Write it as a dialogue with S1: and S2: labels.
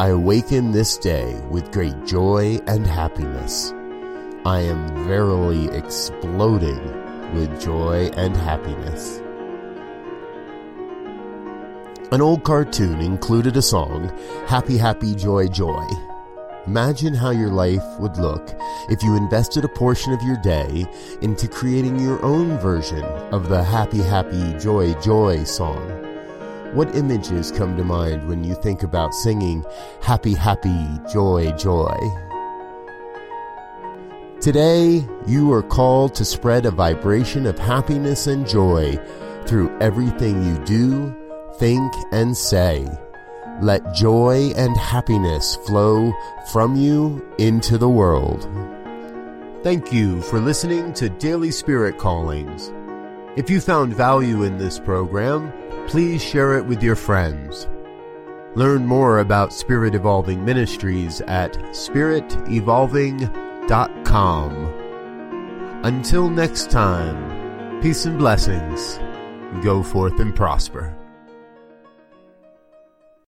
S1: I awaken this day with great joy and happiness. I am verily exploding with joy and happiness. An old cartoon included a song, Happy Happy Joy Joy. Imagine how your life would look if you invested a portion of your day into creating your own version of the Happy Happy Joy Joy song. What images come to mind when you think about singing Happy, Happy, Joy, Joy? Today, you are called to spread a vibration of happiness and joy through everything you do, think, and say. Let joy and happiness flow from you into the world. Thank you for listening to Daily Spirit Callings. If you found value in this program, please share it with your friends. Learn more about Spirit Evolving Ministries at spiritevolving.com. Until next time, peace and blessings. Go forth and prosper.